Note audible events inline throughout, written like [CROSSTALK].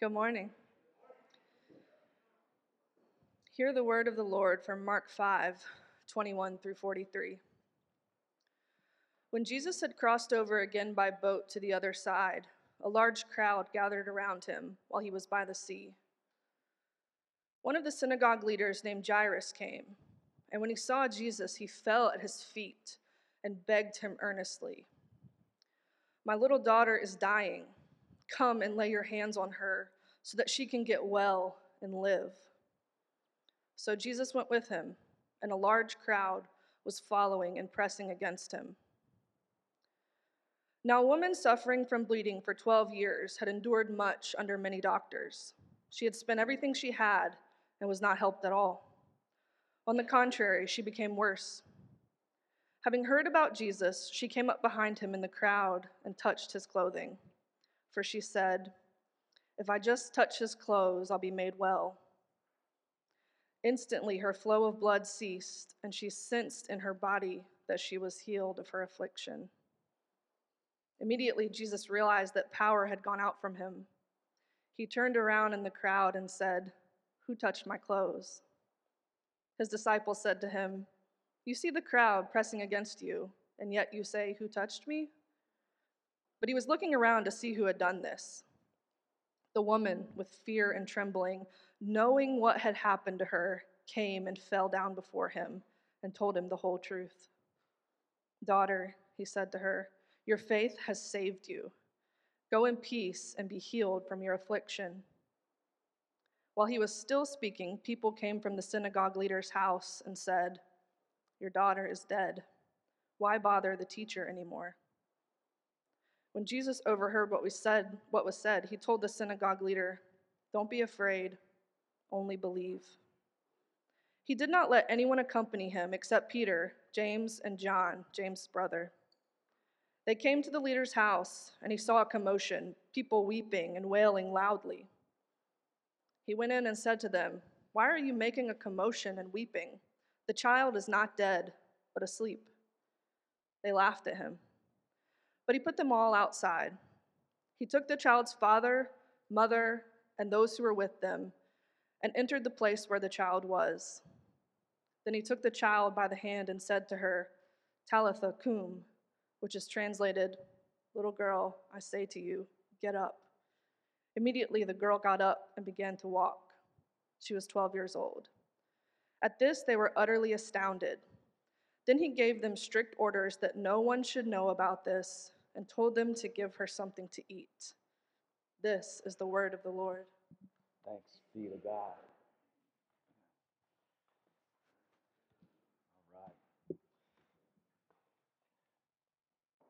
Good morning. Hear the word of the Lord from Mark 5 21 through 43. When Jesus had crossed over again by boat to the other side, a large crowd gathered around him while he was by the sea. One of the synagogue leaders named Jairus came, and when he saw Jesus, he fell at his feet and begged him earnestly My little daughter is dying. Come and lay your hands on her so that she can get well and live. So Jesus went with him, and a large crowd was following and pressing against him. Now, a woman suffering from bleeding for 12 years had endured much under many doctors. She had spent everything she had and was not helped at all. On the contrary, she became worse. Having heard about Jesus, she came up behind him in the crowd and touched his clothing. For she said, If I just touch his clothes, I'll be made well. Instantly, her flow of blood ceased, and she sensed in her body that she was healed of her affliction. Immediately, Jesus realized that power had gone out from him. He turned around in the crowd and said, Who touched my clothes? His disciples said to him, You see the crowd pressing against you, and yet you say, Who touched me? But he was looking around to see who had done this. The woman, with fear and trembling, knowing what had happened to her, came and fell down before him and told him the whole truth. Daughter, he said to her, your faith has saved you. Go in peace and be healed from your affliction. While he was still speaking, people came from the synagogue leader's house and said, Your daughter is dead. Why bother the teacher anymore? When Jesus overheard what we said, what was said, he told the synagogue leader, "Don't be afraid, only believe." He did not let anyone accompany him except Peter, James, and John, James' brother. They came to the leader's house, and he saw a commotion, people weeping and wailing loudly. He went in and said to them, Why are you making a commotion and weeping? The child is not dead, but asleep. They laughed at him. But he put them all outside. He took the child's father, mother, and those who were with them, and entered the place where the child was. Then he took the child by the hand and said to her, Talitha cum which is translated, Little girl, I say to you, get up. Immediately the girl got up and began to walk. She was 12 years old. At this, they were utterly astounded. Then he gave them strict orders that no one should know about this and told them to give her something to eat. This is the word of the Lord. Thanks be to God. All right.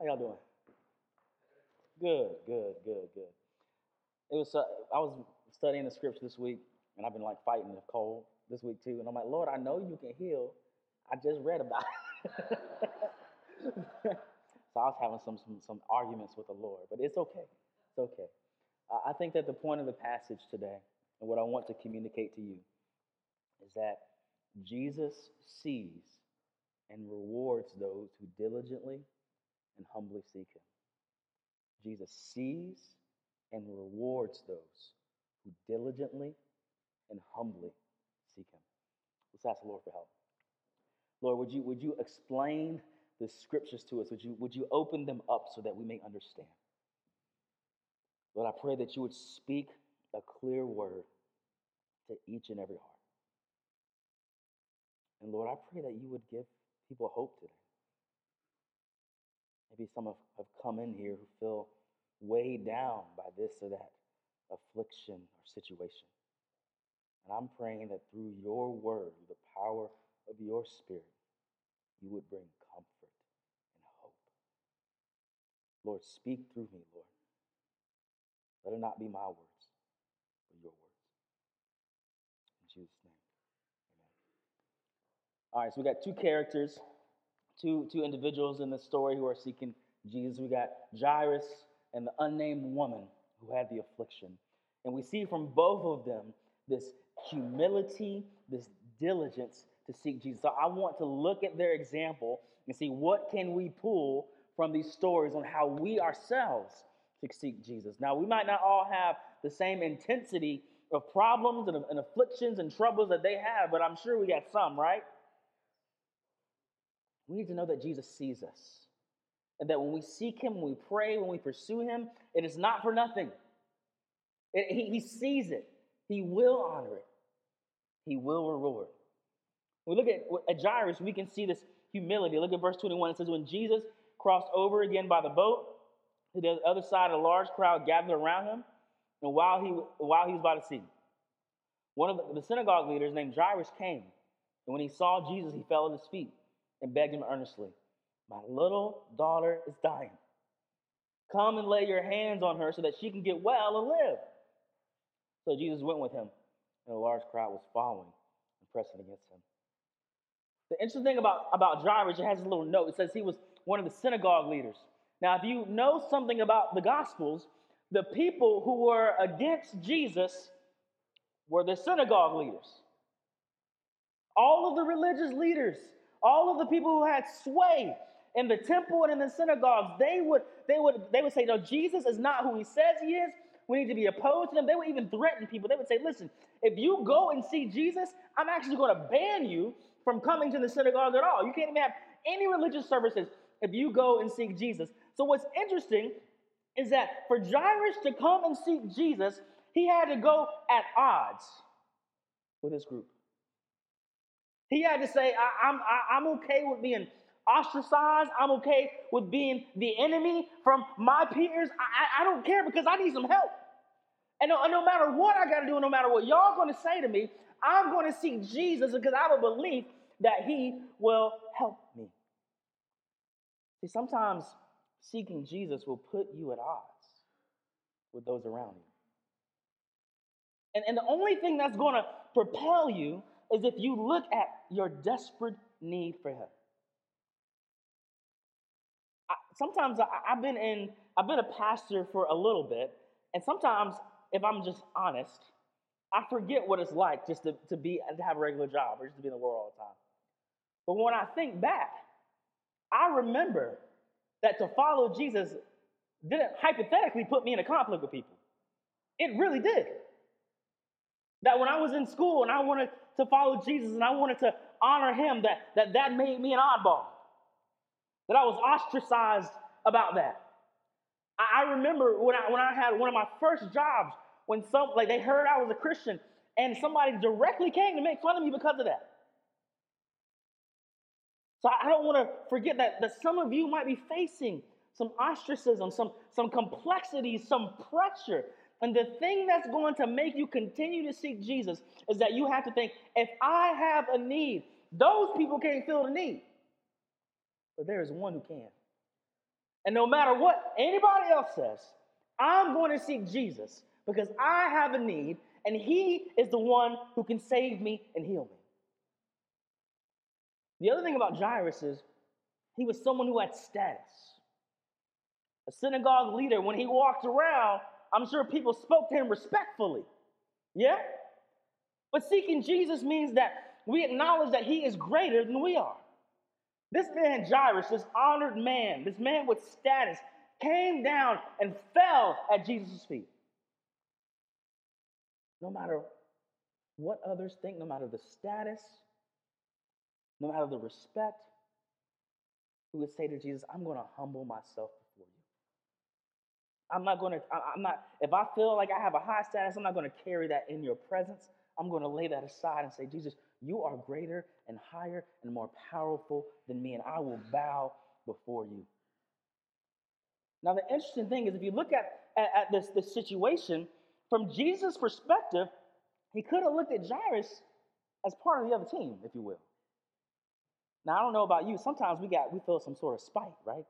How y'all doing? Good, good, good, good. It was. Uh, I was studying the scripture this week, and I've been like fighting the cold this week too. And I'm like, Lord, I know you can heal. I just read about it. [LAUGHS] so I was having some, some some arguments with the Lord, but it's okay. It's okay. I think that the point of the passage today, and what I want to communicate to you, is that Jesus sees and rewards those who diligently and humbly seek Him. Jesus sees and rewards those who diligently and humbly seek Him. Let's ask the Lord for help. Lord, would you, would you explain the scriptures to us? Would you, would you open them up so that we may understand? Lord, I pray that you would speak a clear word to each and every heart. And Lord, I pray that you would give people hope today. Maybe some have, have come in here who feel weighed down by this or that affliction or situation. And I'm praying that through your word, the power of your spirit, you would bring comfort and hope. Lord, speak through me, Lord. Let it not be my words, but your words. In Jesus' name, amen. All right, so we got two characters two, two individuals in the story who are seeking Jesus. We got Jairus and the unnamed woman who had the affliction. And we see from both of them this humility, this diligence to seek Jesus. So I want to look at their example and see what can we pull from these stories on how we ourselves seek Jesus. Now, we might not all have the same intensity of problems and, and afflictions and troubles that they have, but I'm sure we got some, right? We need to know that Jesus sees us. And that when we seek him, when we pray, when we pursue him, it is not for nothing. It, he, he sees it. He will honor it. He will reward. When we look at, at Jairus, we can see this humility. Look at verse 21. It says, When Jesus crossed over again by the boat, to the other side, a large crowd gathered around him. And while he, while he was by the sea, one of the, synagogue leaders named Jairus came. And when he saw Jesus, he fell at his feet and begged him earnestly, My little daughter is dying. Come and lay your hands on her so that she can get well and live. So Jesus went with him, and a large crowd was following and pressing against him. The interesting thing about, about Jairus, it has a little note. It says he was one of the synagogue leaders. Now, if you know something about the Gospels, the people who were against Jesus were the synagogue leaders. All of the religious leaders, all of the people who had sway in the temple and in the synagogues, they would, they would, they would say, No, Jesus is not who he says he is. We need to be opposed to them. They would even threaten people. They would say, Listen, if you go and see Jesus, I'm actually going to ban you from coming to the synagogue at all. You can't even have any religious services if you go and seek Jesus. So, what's interesting is that for Jairus to come and seek Jesus, he had to go at odds with his group. He had to say, I, am I, I'm okay with being ostracized. I'm okay with being the enemy from my peers. I, I, I don't care because I need some help. And no, no matter what I got to do, no matter what y'all going to say to me, I'm going to seek Jesus because I have a belief that he will help me. See, sometimes seeking Jesus will put you at odds with those around you. And, and the only thing that's going to propel you is if you look at your desperate need for Him. I, sometimes I, I've been in, I've been a pastor for a little bit, and sometimes, if I'm just honest, I forget what it's like just to, to be to have a regular job or just to be in the world all the time. But when I think back, I remember that to follow Jesus didn't hypothetically put me in a conflict with people. It really did. That when I was in school and I wanted to follow Jesus and I wanted to honor him, that that, that made me an oddball. That I was ostracized about that. I, I remember when I when I had one of my first jobs, when some like they heard I was a Christian, and somebody directly came to make fun of me because of that. So I don't want to forget that, that some of you might be facing some ostracism, some, some complexities, some pressure. And the thing that's going to make you continue to seek Jesus is that you have to think if I have a need, those people can't fill the need. But there is one who can. And no matter what anybody else says, I'm going to seek Jesus because I have a need and he is the one who can save me and heal me. The other thing about Jairus is he was someone who had status. A synagogue leader, when he walked around, I'm sure people spoke to him respectfully. Yeah? But seeking Jesus means that we acknowledge that he is greater than we are. This man, Jairus, this honored man, this man with status, came down and fell at Jesus' feet. No matter what others think, no matter the status, no matter the respect, who would say to Jesus, I'm going to humble myself before you. I'm not going to, I'm not, if I feel like I have a high status, I'm not going to carry that in your presence. I'm going to lay that aside and say, Jesus, you are greater and higher and more powerful than me, and I will bow before you. Now, the interesting thing is, if you look at, at, at this, this situation, from Jesus' perspective, he could have looked at Jairus as part of the other team, if you will. Now, I don't know about you. Sometimes we got we feel some sort of spite, right?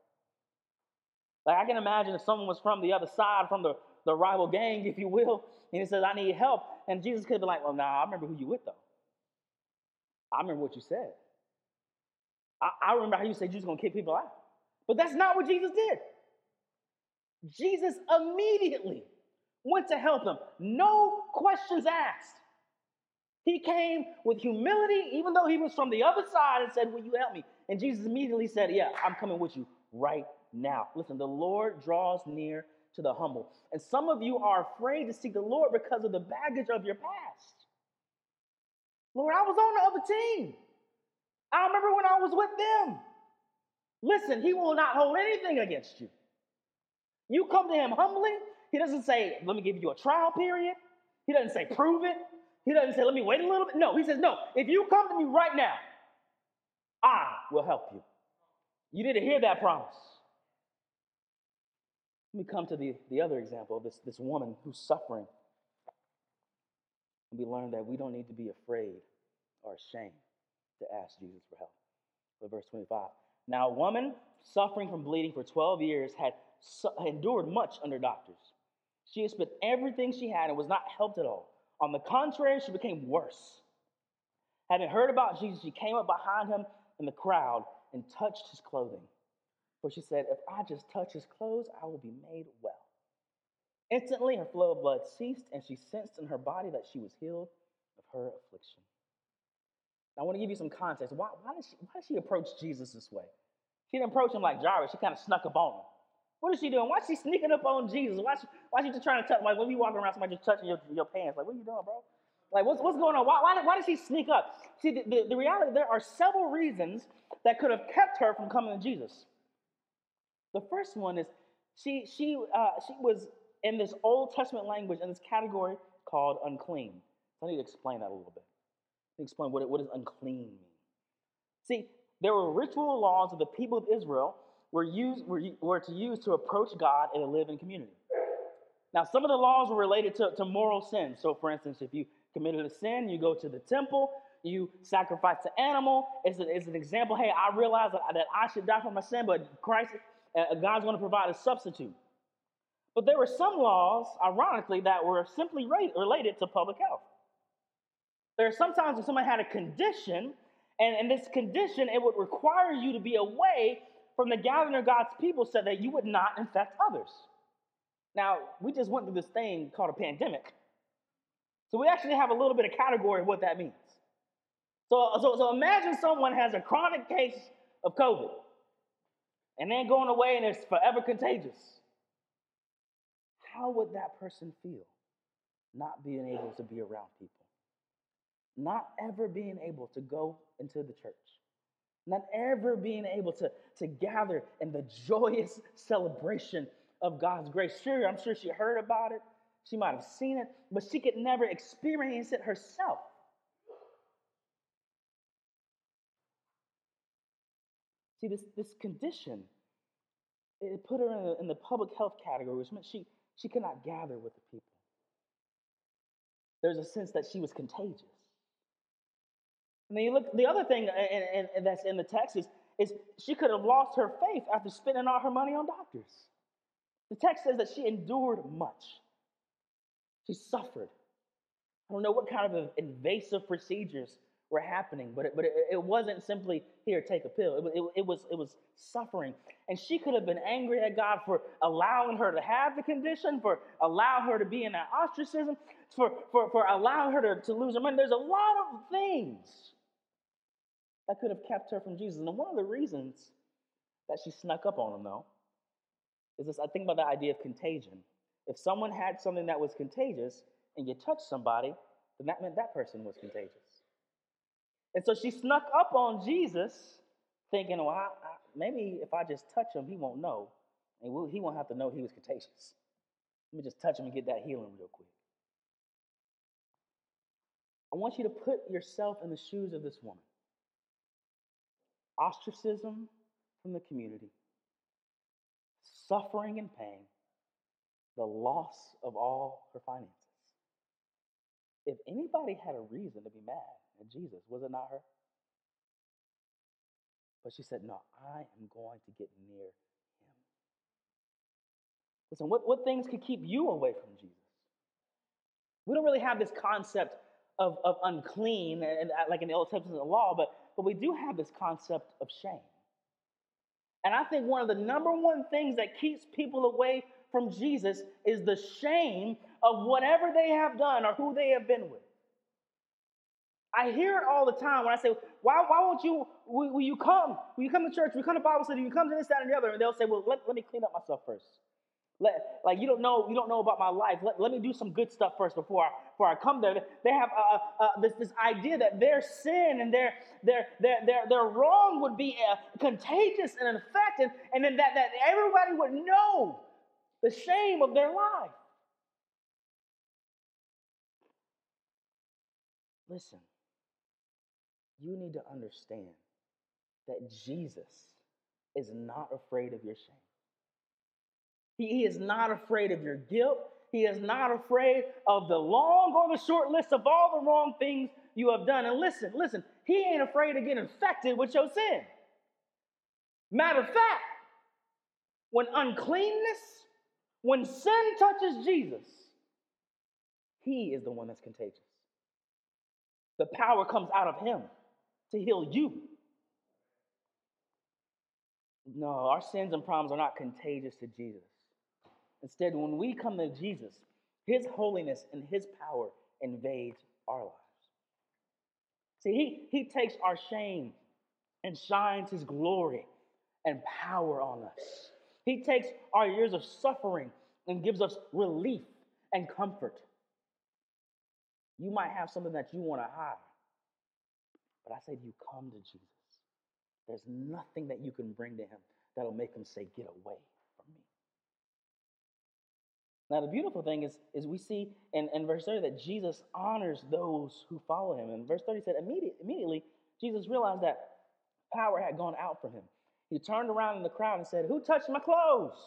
Like I can imagine if someone was from the other side, from the, the rival gang, [LAUGHS] if you will, and he says, I need help. And Jesus could be like, Well, nah, I remember who you with though. I remember what you said. I, I remember how you said you was gonna kick people out. But that's not what Jesus did. Jesus immediately went to help them. No questions asked. He came with humility, even though he was from the other side, and said, Will you help me? And Jesus immediately said, Yeah, I'm coming with you right now. Listen, the Lord draws near to the humble. And some of you are afraid to seek the Lord because of the baggage of your past. Lord, I was on the other team. I remember when I was with them. Listen, he will not hold anything against you. You come to him humbly. He doesn't say, let me give you a trial period. He doesn't say, prove it. He doesn't say, let me wait a little bit. No, he says, no, if you come to me right now, I will help you. You didn't hear that promise. Let me come to the, the other example of this, this woman who's suffering. And we learn that we don't need to be afraid or ashamed to ask Jesus for help. Look verse 25. Now, a woman suffering from bleeding for 12 years had endured much under doctors. She had spent everything she had and was not helped at all. On the contrary, she became worse. Having heard about Jesus, she came up behind him in the crowd and touched his clothing. For she said, If I just touch his clothes, I will be made well. Instantly, her flow of blood ceased, and she sensed in her body that she was healed of her affliction. I want to give you some context. Why, why, did she, why did she approach Jesus this way? She didn't approach him like Jairus. She kind of snuck up on him. What is she doing? Why is she sneaking up on Jesus? Why is she, why she just trying to touch? Like when we walking around, somebody just touching your, your pants. Like, what are you doing, bro? Like, what's, what's going on? Why, why, why she sneak up? See, the, the, the reality, there are several reasons that could have kept her from coming to Jesus. The first one is she, she, uh, she was in this Old Testament language in this category called unclean. I need to explain that a little bit. Explain what, it, what does unclean mean. See, there were ritual laws of the people of Israel were, used, were, were to use to approach God and to live in community. Now, some of the laws were related to, to moral sins. So, for instance, if you committed a sin, you go to the temple, you sacrifice an animal. It's, a, it's an example. Hey, I realize that, that I should die for my sin, but Christ, uh, God's going to provide a substitute. But there were some laws, ironically, that were simply related to public health. There are sometimes when someone had a condition, and in this condition, it would require you to be away from the gathering of God's people so that you would not infect others. Now, we just went through this thing called a pandemic. So we actually have a little bit of category of what that means. So, so, so imagine someone has a chronic case of COVID and then going away and it's forever contagious. How would that person feel not being able to be around people? Not ever being able to go into the church? Not ever being able to, to gather in the joyous celebration of God's grace. Sure, I'm sure she heard about it. She might have seen it, but she could never experience it herself. See, this, this condition, it put her in the, in the public health category, which meant she, she could not gather with the people. There's a sense that she was contagious. And then you look, the other thing that's in the text is, is she could have lost her faith after spending all her money on doctors. The text says that she endured much. She suffered. I don't know what kind of invasive procedures were happening, but it, but it, it wasn't simply here, take a pill. It, it, it, was, it was suffering. And she could have been angry at God for allowing her to have the condition, for allowing her to be in that ostracism, for, for, for allowing her to, to lose her money. There's a lot of things that could have kept her from Jesus. And one of the reasons that she snuck up on him, though, is this I think about the idea of contagion. If someone had something that was contagious and you touched somebody, then that meant that person was contagious. And so she snuck up on Jesus, thinking, well, I, I, maybe if I just touch him, he won't know. And we'll, he won't have to know he was contagious. Let me just touch him and get that healing real quick. I want you to put yourself in the shoes of this woman. Ostracism from the community, suffering and pain, the loss of all her finances. If anybody had a reason to be mad, and Jesus, was it not her? But she said, No, I am going to get near him. Listen, what, what things could keep you away from Jesus? We don't really have this concept of, of unclean, and, and like in the Old Testament law, but, but we do have this concept of shame. And I think one of the number one things that keeps people away from Jesus is the shame of whatever they have done or who they have been with. I hear it all the time when I say, why, why won't you, will, will, you come? Will you come to church? Will you come to Bible study? Will you come to this, that, and the other? And they'll say, well, let, let me clean up myself first. Let, like you don't know, you don't know about my life. Let, let me do some good stuff first before I, before I come there. They have uh, uh, this, this idea that their sin and their their their their, their wrong would be uh, contagious and infected, and then that, that everybody would know the shame of their life. Listen, you need to understand that Jesus is not afraid of your shame. He, is not afraid of your guilt. He is not afraid of the long or the short list of all the wrong things you have done. And listen, listen, he ain't afraid to get infected with your sin. Matter of fact, when uncleanness, when sin touches Jesus, he is the one that's contagious. The power comes out of him to heal you. No, our sins and problems are not contagious to Jesus. Instead, when we come to Jesus, his holiness and his power invades our lives. See, he, he takes our shame and shines his glory and power on us. He takes our years of suffering and gives us relief and comfort. You might have something that you want to hide, but I say to you, come to Jesus. There's nothing that you can bring to him that'll make him say, Get away. Now, the beautiful thing is, is we see in, in verse 30 that Jesus honors those who follow him. And verse 30 said, Immediate, immediately, Jesus realized that power had gone out from him. He turned around in the crowd and said, Who touched my clothes?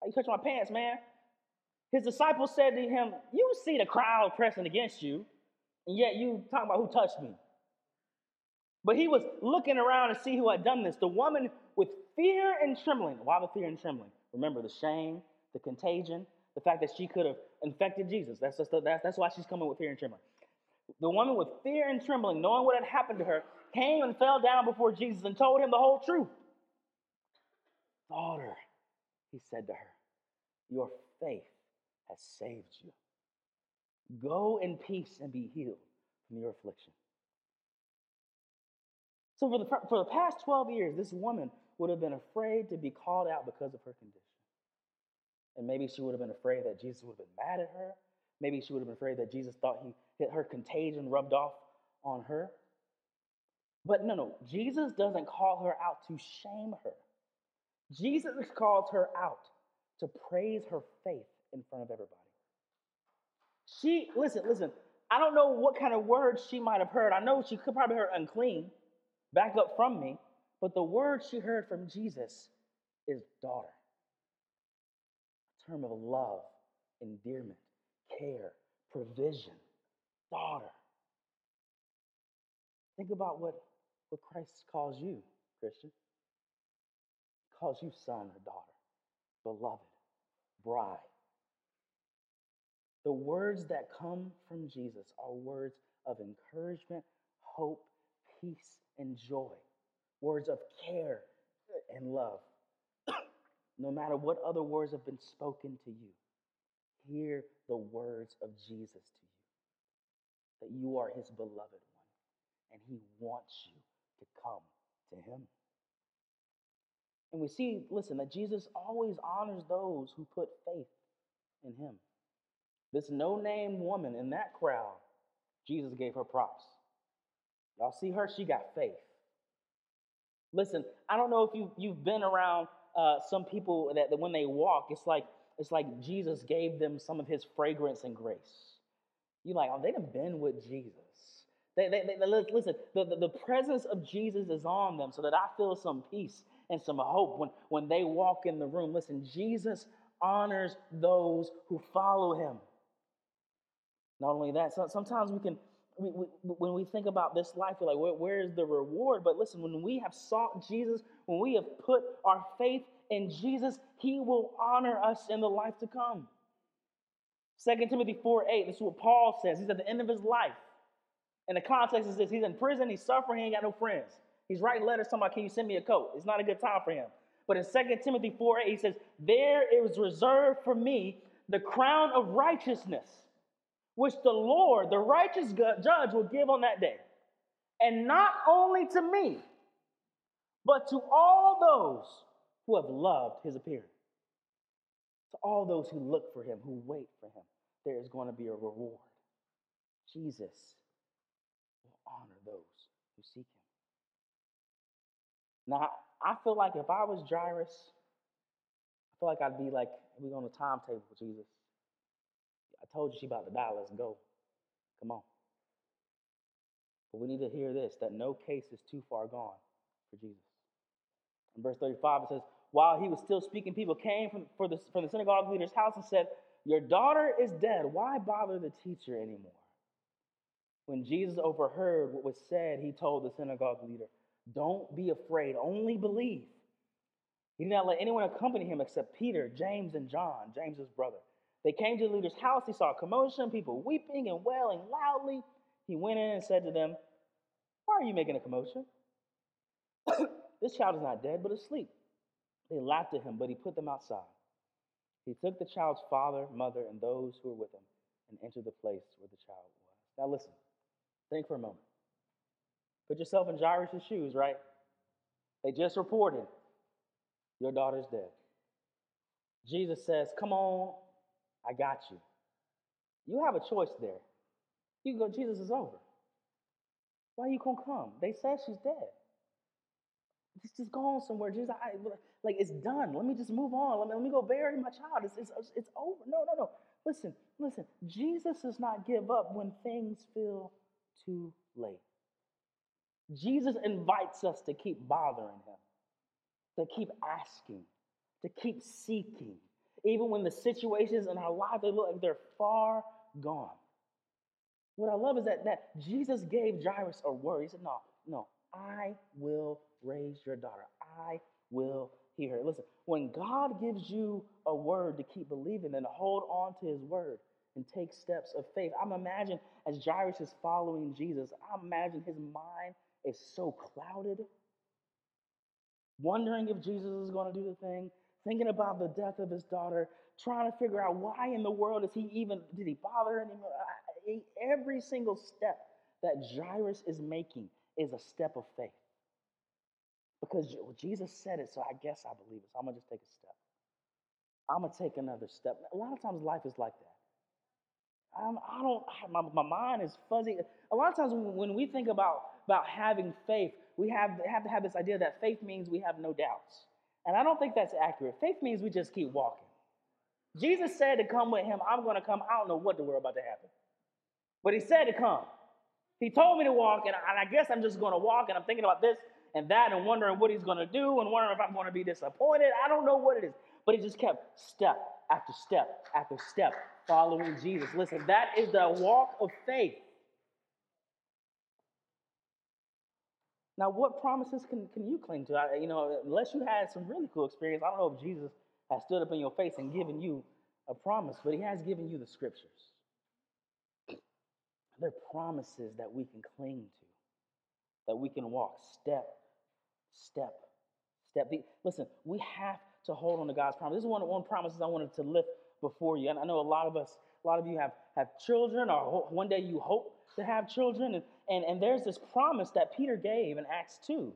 How you touched my pants, man? His disciples said to him, You see the crowd pressing against you, and yet you talk about who touched me. But he was looking around to see who had done this. The woman with fear and trembling. Why the fear and trembling? Remember the shame, the contagion, the fact that she could have infected Jesus. That's, just the, that's, that's why she's coming with fear and trembling. The woman with fear and trembling, knowing what had happened to her, came and fell down before Jesus and told him the whole truth. Daughter, he said to her, your faith has saved you. Go in peace and be healed from your affliction. So, for the, for the past 12 years, this woman would have been afraid to be called out because of her condition. And maybe she would have been afraid that Jesus would have been mad at her. Maybe she would have been afraid that Jesus thought he hit her contagion rubbed off on her. But no, no, Jesus doesn't call her out to shame her. Jesus calls her out to praise her faith in front of everybody. She, listen, listen, I don't know what kind of words she might have heard. I know she could probably heard unclean back up from me, but the word she heard from Jesus is daughter. Term of love, endearment, care, provision. Daughter. Think about what, what Christ calls you, Christian. He calls you son or daughter, beloved, bride. The words that come from Jesus are words of encouragement, hope, peace, and joy, words of care and love. No matter what other words have been spoken to you, hear the words of Jesus to you that you are his beloved one, and he wants you to come to him. And we see, listen, that Jesus always honors those who put faith in him. This no name woman in that crowd, Jesus gave her props. Y'all see her? She got faith. Listen, I don't know if you, you've been around uh, some people that, that when they walk, it's like it's like Jesus gave them some of his fragrance and grace. You're like, oh, they have been with Jesus. They, they, they, listen, the, the, the presence of Jesus is on them so that I feel some peace and some hope when, when they walk in the room. Listen, Jesus honors those who follow him. Not only that, so, sometimes we can we, when we think about this life, we're like, where, where is the reward? But listen, when we have sought Jesus, when we have put our faith in Jesus, he will honor us in the life to come. 2 Timothy 4 8, this is what Paul says. He's at the end of his life. And the context is this he's in prison, he's suffering, he ain't got no friends. He's writing letters talking about, can you send me a coat? It's not a good time for him. But in 2 Timothy 4 8, he says, There is reserved for me the crown of righteousness which the Lord, the righteous judge, will give on that day. And not only to me, but to all those who have loved his appearing. To all those who look for him, who wait for him, there is going to be a reward. Jesus will honor those who seek him. Now, I feel like if I was Jairus, I feel like I'd be like, we're on a timetable Jesus. Told you she about to die. Let's go. Come on. But we need to hear this that no case is too far gone for Jesus. In verse 35, it says, While he was still speaking, people came from, the, from the synagogue leader's house and said, Your daughter is dead. Why bother the teacher anymore? When Jesus overheard what was said, he told the synagogue leader, Don't be afraid, only believe. He did not let anyone accompany him except Peter, James, and John, James's brother. They came to the leader's house. He saw a commotion, people weeping and wailing loudly. He went in and said to them, Why are you making a commotion? [COUGHS] this child is not dead, but asleep. They laughed at him, but he put them outside. He took the child's father, mother, and those who were with him and entered the place where the child was. Now, listen, think for a moment. Put yourself in Jairus' shoes, right? They just reported, Your daughter's dead. Jesus says, Come on, I got you. You have a choice there. You can go, Jesus is over. Why you gonna come? They said she's dead. Just, just go on somewhere. Jesus, I, like it's done. Let me just move on. Let me, let me go bury my child. It's, it's, it's over. No, no, no. Listen, listen. Jesus does not give up when things feel too late. Jesus invites us to keep bothering him, to keep asking, to keep seeking, even when the situations in our life they look like they're far gone. What I love is that, that Jesus gave Jairus a word. He said, No, no, I will raise your daughter. I will hear her. Listen, when God gives you a word to keep believing, then hold on to his word and take steps of faith. I'm imagine as Jairus is following Jesus, I imagine his mind is so clouded, wondering if Jesus is going to do the thing, thinking about the death of his daughter, trying to figure out why in the world is he even, did he bother anymore? Every single step that Jairus is making is a step of faith. Because Jesus said it, so I guess I believe it. So I'm going to just take a step. I'm going to take another step. A lot of times life is like that. I'm, I don't, my, my mind is fuzzy. A lot of times when we think about, about having faith, we have, have to have this idea that faith means we have no doubts. And I don't think that's accurate. Faith means we just keep walking. Jesus said to come with him, I'm going to come. I don't know what the world about to happen. But he said to come. He told me to walk, and I, guess I'm just going to walk, and I'm thinking about this and that and wondering what he's going to do and wondering if I'm going to be disappointed. I don't know what it is. But he just kept step after step after step following Jesus. Listen, that is the walk of faith. Now, what promises can, can you cling to? I, you know, unless you had some really cool experience, I don't know if Jesus has stood up in your face and given you a promise, but he has given you the scriptures. They're promises that we can cling to, that we can walk step, step, step. Listen, we have to hold on to God's promise. This is one, of one promises I wanted to lift before you. And I know a lot of us, a lot of you have, have children, or one day you hope to have children. And, and, and there's this promise that Peter gave in Acts 2.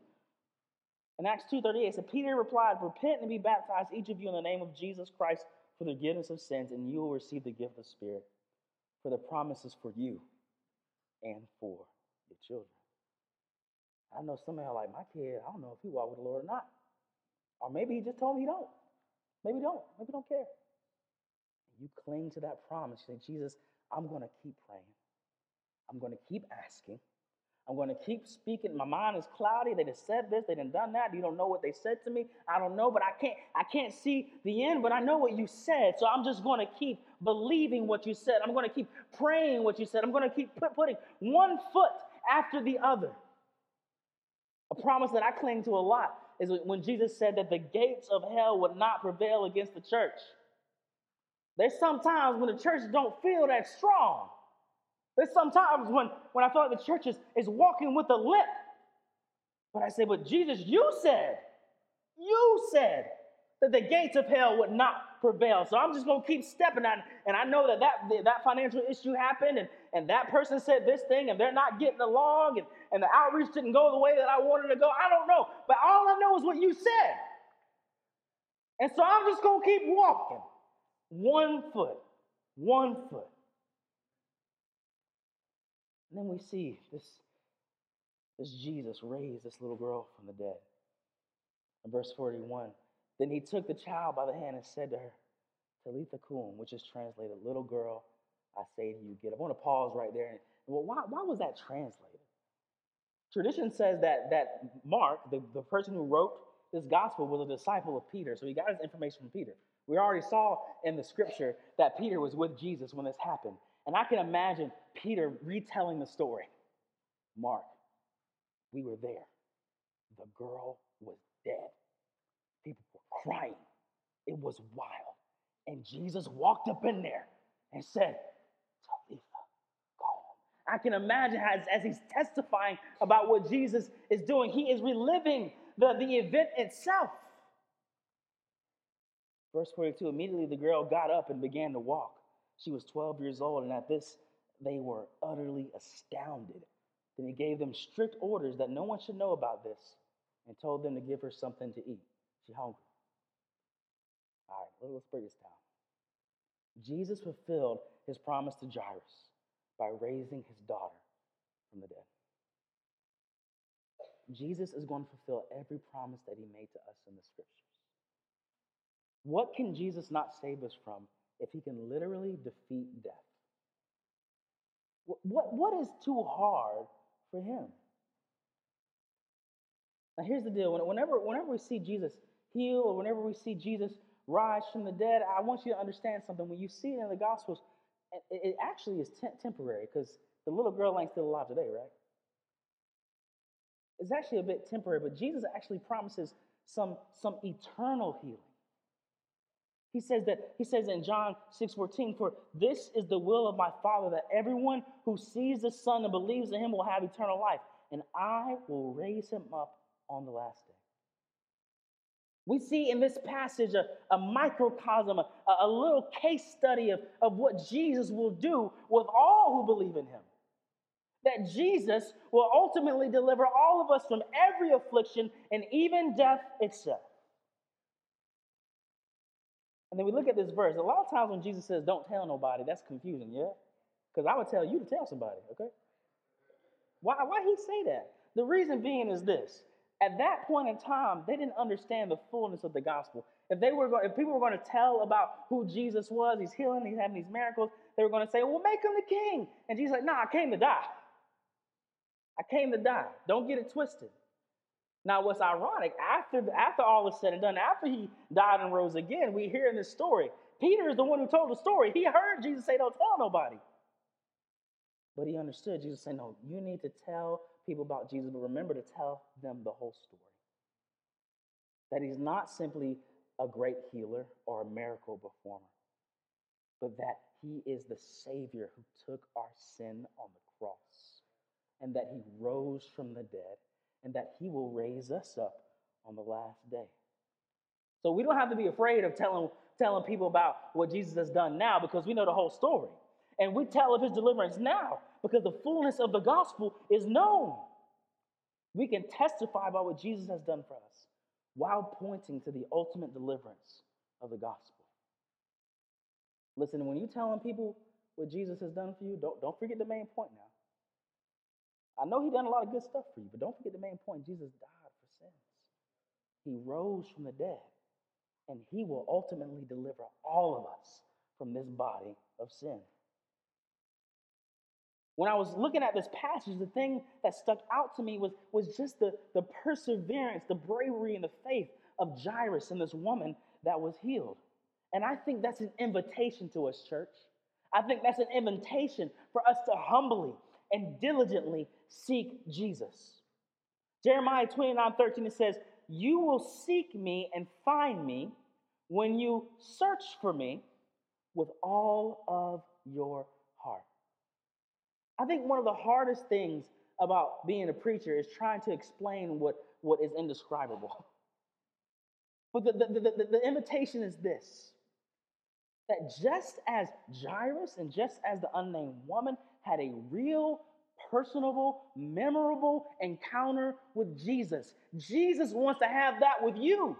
In Acts 2.38, so Peter replied, Repent and be baptized, each of you, in the name of Jesus Christ for the forgiveness of sins, and you will receive the gift of the Spirit. For the promise is for you and for your children. I know some of y'all like, my kid, I don't know if he walk with the Lord or not. Or maybe he just told me he don't. Maybe don't. Maybe don't care. You cling to that promise. You say, Jesus, I'm going to keep praying. I'm going to keep asking. I'm going to keep speaking. My mind is cloudy. They just said this. They didn't done that. You don't know what they said to me. I don't know, but I can't. I can't see the end. But I know what you said. So I'm just going to keep believing what you said. I'm going to keep praying what you said. I'm going to keep put, putting one foot after the other. A promise that I cling to a lot is when Jesus said that the gates of hell would not prevail against the church. There's sometimes when the church don't feel that strong. There's sometimes when, when I feel like the church is, is walking with a limp. But I say, but Jesus, you said, you said that the gates of hell would not prevail. So I'm just going to keep stepping on. And I know that that, that financial issue happened and, and that person said this thing and they're not getting along and, and the outreach didn't go the way that I wanted to go. I don't know. But all I know is what you said. And so I'm just going to keep walking. One foot. One foot. And then we see this, this Jesus raise this little girl from the dead. In verse 41, then he took the child by the hand and said to her, Talitha kum, which is translated, little girl, I say to you, get up. I want to pause right there. And, well, why, why was that translated? Tradition says that, that Mark, the, the person who wrote this gospel, was a disciple of Peter. So he got his information from Peter. We already saw in the scripture that Peter was with Jesus when this happened. And I can imagine Peter retelling the story. Mark, we were there. The girl was dead. People were crying. It was wild. And Jesus walked up in there and said, Talitha, I can imagine as, as he's testifying about what Jesus is doing, he is reliving the, the event itself. Verse 42 immediately the girl got up and began to walk. She was 12 years old, and at this they were utterly astounded. Then he gave them strict orders that no one should know about this and told them to give her something to eat. She hungry. All right, let's break this down. Jesus fulfilled his promise to Jairus by raising his daughter from the dead. Jesus is going to fulfill every promise that he made to us in the scriptures. What can Jesus not save us from if he can literally defeat death? What, what is too hard for him? Now, here's the deal whenever, whenever we see Jesus heal or whenever we see Jesus rise from the dead, I want you to understand something. When you see it in the Gospels, it, actually is te- temporary because the little girl ain't still alive today, right? It's actually a bit temporary, but Jesus actually promises some, some eternal healing. He says that he says in John 6:14, for this is the will of my Father that everyone who sees the Son and believes in him will have eternal life, and I will raise him up on the last day. We see in this passage a, a microcosm, a, a little case study of, of what Jesus will do with all who believe in him. That Jesus will ultimately deliver all of us from every affliction and even death itself. And then we look at this verse. A lot of times when Jesus says, don't tell nobody, that's confusing, yeah? Because I would tell you to tell somebody, okay? Why, why he say that? The reason being is this. At that point in time, they didn't understand the fullness of the gospel. If they were, going, if people were going to tell about who Jesus was, he's healing, he's having these miracles, they were going to say, "Well, make him the king." And Jesus said, "No, nah, I came to die. I came to die. Don't get it twisted." Now, what's ironic, after, after all is said and done, after he died and rose again, we hear in this story, Peter is the one who told the story. He heard Jesus say, Don't tell nobody. But he understood Jesus say, No, you need to tell people about Jesus, but remember to tell them the whole story. That he's not simply a great healer or a miracle performer, but that he is the Savior who took our sin on the cross and that he rose from the dead and that he will raise us up on the last day. So we don't have to be afraid of telling, telling people about what Jesus has done now because we know the whole story. And we tell of his deliverance now because the fullness of the gospel is known. We can testify about what Jesus has done for us while pointing to the ultimate deliverance of the gospel. Listen, when you're telling people what Jesus has done for you, don't, don't forget the main point now. I know he done a lot of good stuff for you, but don't forget the main point. Jesus died for sins. He rose from the dead, and he will ultimately deliver all of us from this body of sin. When I was looking at this passage, the thing that stuck out to me was, was just the, the perseverance, the bravery, and the faith of Jairus and this woman that was healed. And I think that's an invitation to us, church. I think that's an invitation for us to humbly and diligently seek Jesus. Jeremiah 29 13, it says, You will seek me and find me when you search for me with all of your heart. I think one of the hardest things about being a preacher is trying to explain what, what is indescribable. But the, the, the, the, invitation is this that just as Jairus and just as the unnamed woman had a real personable, memorable encounter with Jesus. Jesus wants to have that with you.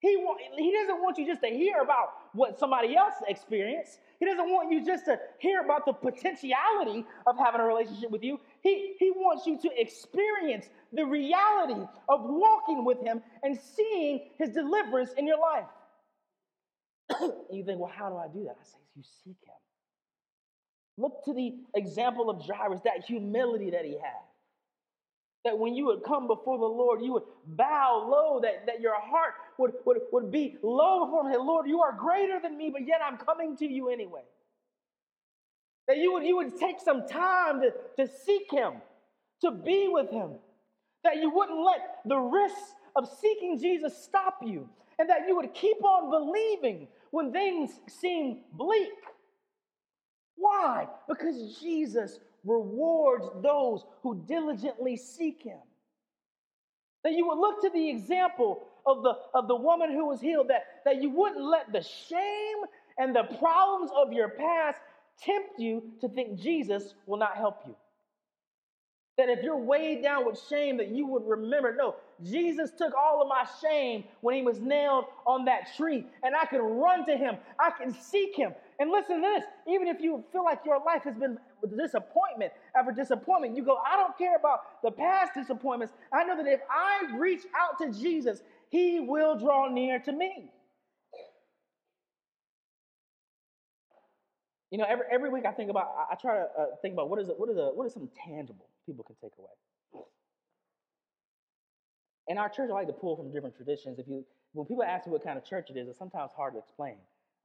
He, want, he doesn't want you just to hear about what somebody else experienced. He doesn't want you just to hear about the potentiality of having a relationship with you. He, he wants you to experience the reality of walking with him and seeing his deliverance in your life. [COUGHS] you think, well, how do I do that? I say, you seek him. Look to the example of Jairus, that humility that he had. That when you would come before the Lord, you would bow low, that, that your heart would, would, would be low before him. Lord, you are greater than me, but yet I'm coming to you anyway. That you would, you would take some time to, to seek him, to be with him. That you wouldn't let the risks of seeking Jesus stop you. And that you would keep on believing when things seem bleak. Why? Because Jesus rewards those who diligently seek him. That you would look to the example of the, of the woman who was healed, that, that you wouldn't let the shame and the problems of your past tempt you to think Jesus will not help you. That if you're weighed down with shame, that you would remember, no, Jesus took all of my shame when he was nailed on that tree, and I can run to him, I can seek him. And listen to this even if you feel like your life has been disappointment after disappointment, you go, I don't care about the past disappointments. I know that if I reach out to Jesus, he will draw near to me. You know, every, every week I think about, I, I try to uh, think about what is, it, what, is a, what is something tangible people can take away. In our church, I like to pull from different traditions. If you, when people ask me what kind of church it is, it's sometimes hard to explain.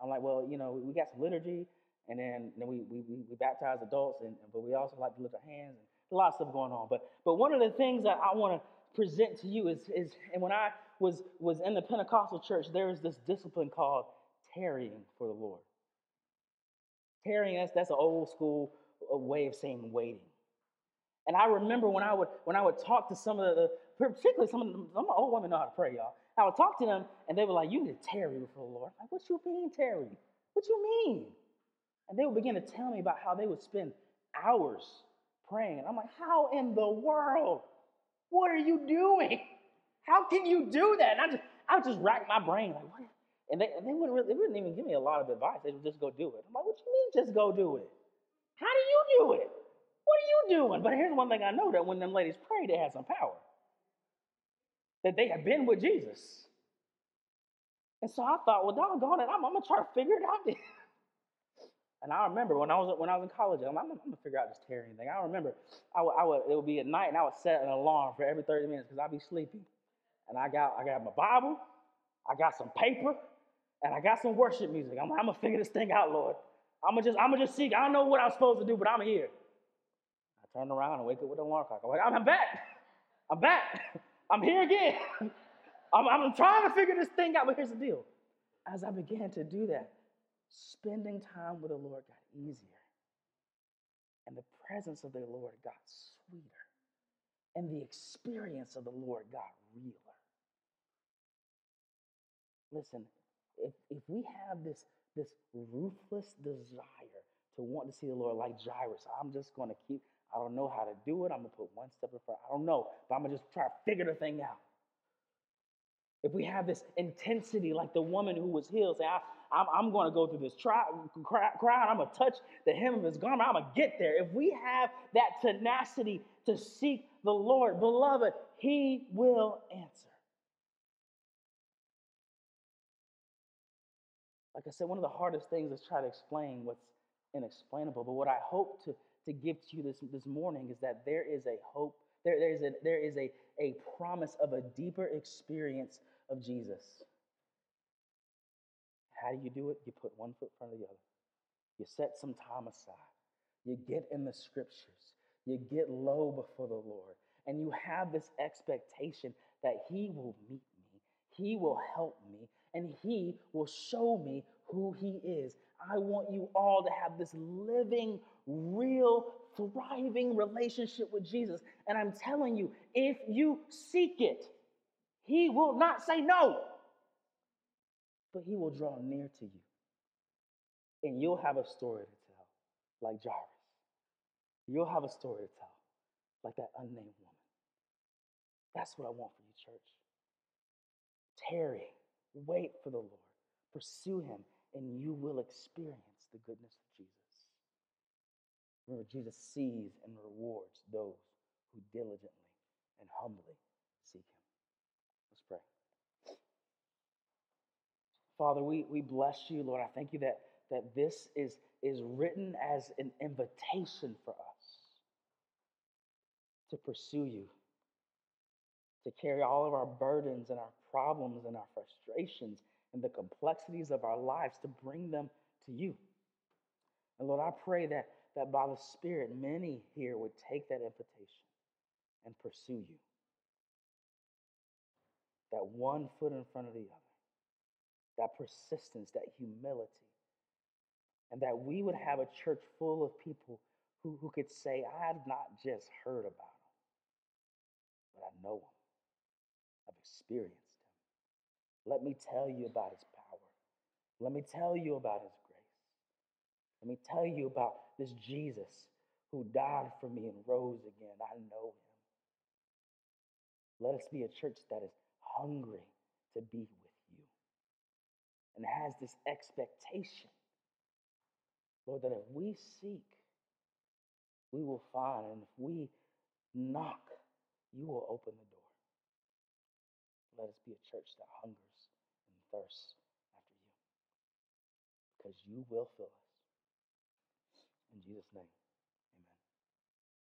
I'm like, well, you know, we got some liturgy, and then, then we, we, we baptize adults, and, but we also like to lift our hands, and a lot of stuff going on. But, but one of the things that I want to present to you is, is and when I was, was in the Pentecostal church, there was this discipline called tarrying for the Lord. Tarrying, that's, that's an old school uh, way of saying waiting. And I remember when I would when I would talk to some of the, particularly some of the, some old women know how to pray, y'all. I would talk to them, and they were like, "You need to tarry before the Lord." I'm like, what you mean tarry? What you mean? And they would begin to tell me about how they would spend hours praying. And I'm like, how in the world? What are you doing? How can you do that? And I just I would just rack my brain like, what? And they, and they wouldn't really, they wouldn't even give me a lot of advice. They would just go do it. I'm like, what you mean just go do it? How do you do it? What are you doing? But here's one thing I know that when them ladies prayed, they had some power. That they had been with Jesus. And so I thought, well, doggone it, I'm, I'm gonna try to figure it out. [LAUGHS] and I remember when I was when I was in college, I'm, I'm, I'm gonna figure out this tarrying thing. I remember I would, I would it would be at night, and I would set an alarm for every 30 minutes because I'd be sleepy. And I got I got my Bible, I got some paper, and I got some worship music. I'm, I'm gonna figure this thing out, Lord. I'm gonna just I'm gonna just seek. I don't know what I'm supposed to do, but I'm here turn around and wake up with an alarm clock. I'm like, I'm back. I'm back. [LAUGHS] I'm here again. [LAUGHS] I'm, I'm trying to figure this thing out, but here's the deal. As I began to do that, spending time with the Lord got easier. And the presence of the Lord got sweeter. And the experience of the Lord got realer. Listen, if, if we have this, this ruthless desire to want to see the Lord like Jairus, I'm just going to keep, I don't know how to do it. I'm going to put one step in front. I don't know, but I'm going to just try to figure the thing out. If we have this intensity, like the woman who was healed, say, I, I'm, I'm going to go through this tri- crowd, I'm going to touch the hem of his garment, I'm going to get there. If we have that tenacity to seek the Lord, beloved, he will answer. Like I said, one of the hardest things is try to explain what's inexplainable. But what I hope to to give to you this, this morning is that there is a hope, there, there is, a, there is a, a promise of a deeper experience of Jesus. How do you do it? You put one foot in front of the other. You set some time aside. You get in the scriptures. You get low before the Lord. And you have this expectation that He will meet me, He will help me, and He will show me who He is. I want you all to have this living real, thriving relationship with Jesus. And I'm telling you, if you seek it, He will not say no, but He will draw near to you. And you'll have a story to tell, like Jairus. You'll have a story to tell, like that unnamed woman. That's what I want for you, church. Tarry Wait for the Lord, pursue Him, and you will experience the goodness of Jesus. Remember, Jesus sees and rewards those who diligently and humbly seek Him. Let's pray. Father, we, we bless you, Lord. I thank you that, that this is, is written as an invitation for us to pursue you, to carry all of our burdens and our problems and our frustrations and the complexities of our lives, to bring them to you. And Lord, I pray that, that by the Spirit, many here would take that invitation and pursue you. That one foot in front of the other that persistence, that humility, and that we would have a church full of people who, who could say, I've not just heard about him, but I know him. I've experienced. Let me tell you about his power. Let me tell you about his grace. Let me tell you about this Jesus who died for me and rose again. I know him. Let us be a church that is hungry to be with you and has this expectation, Lord, that if we seek, we will find. And if we knock, you will open the door. Let us be a church that hungers and thirsts after you because you will fill us. In Jesus' name.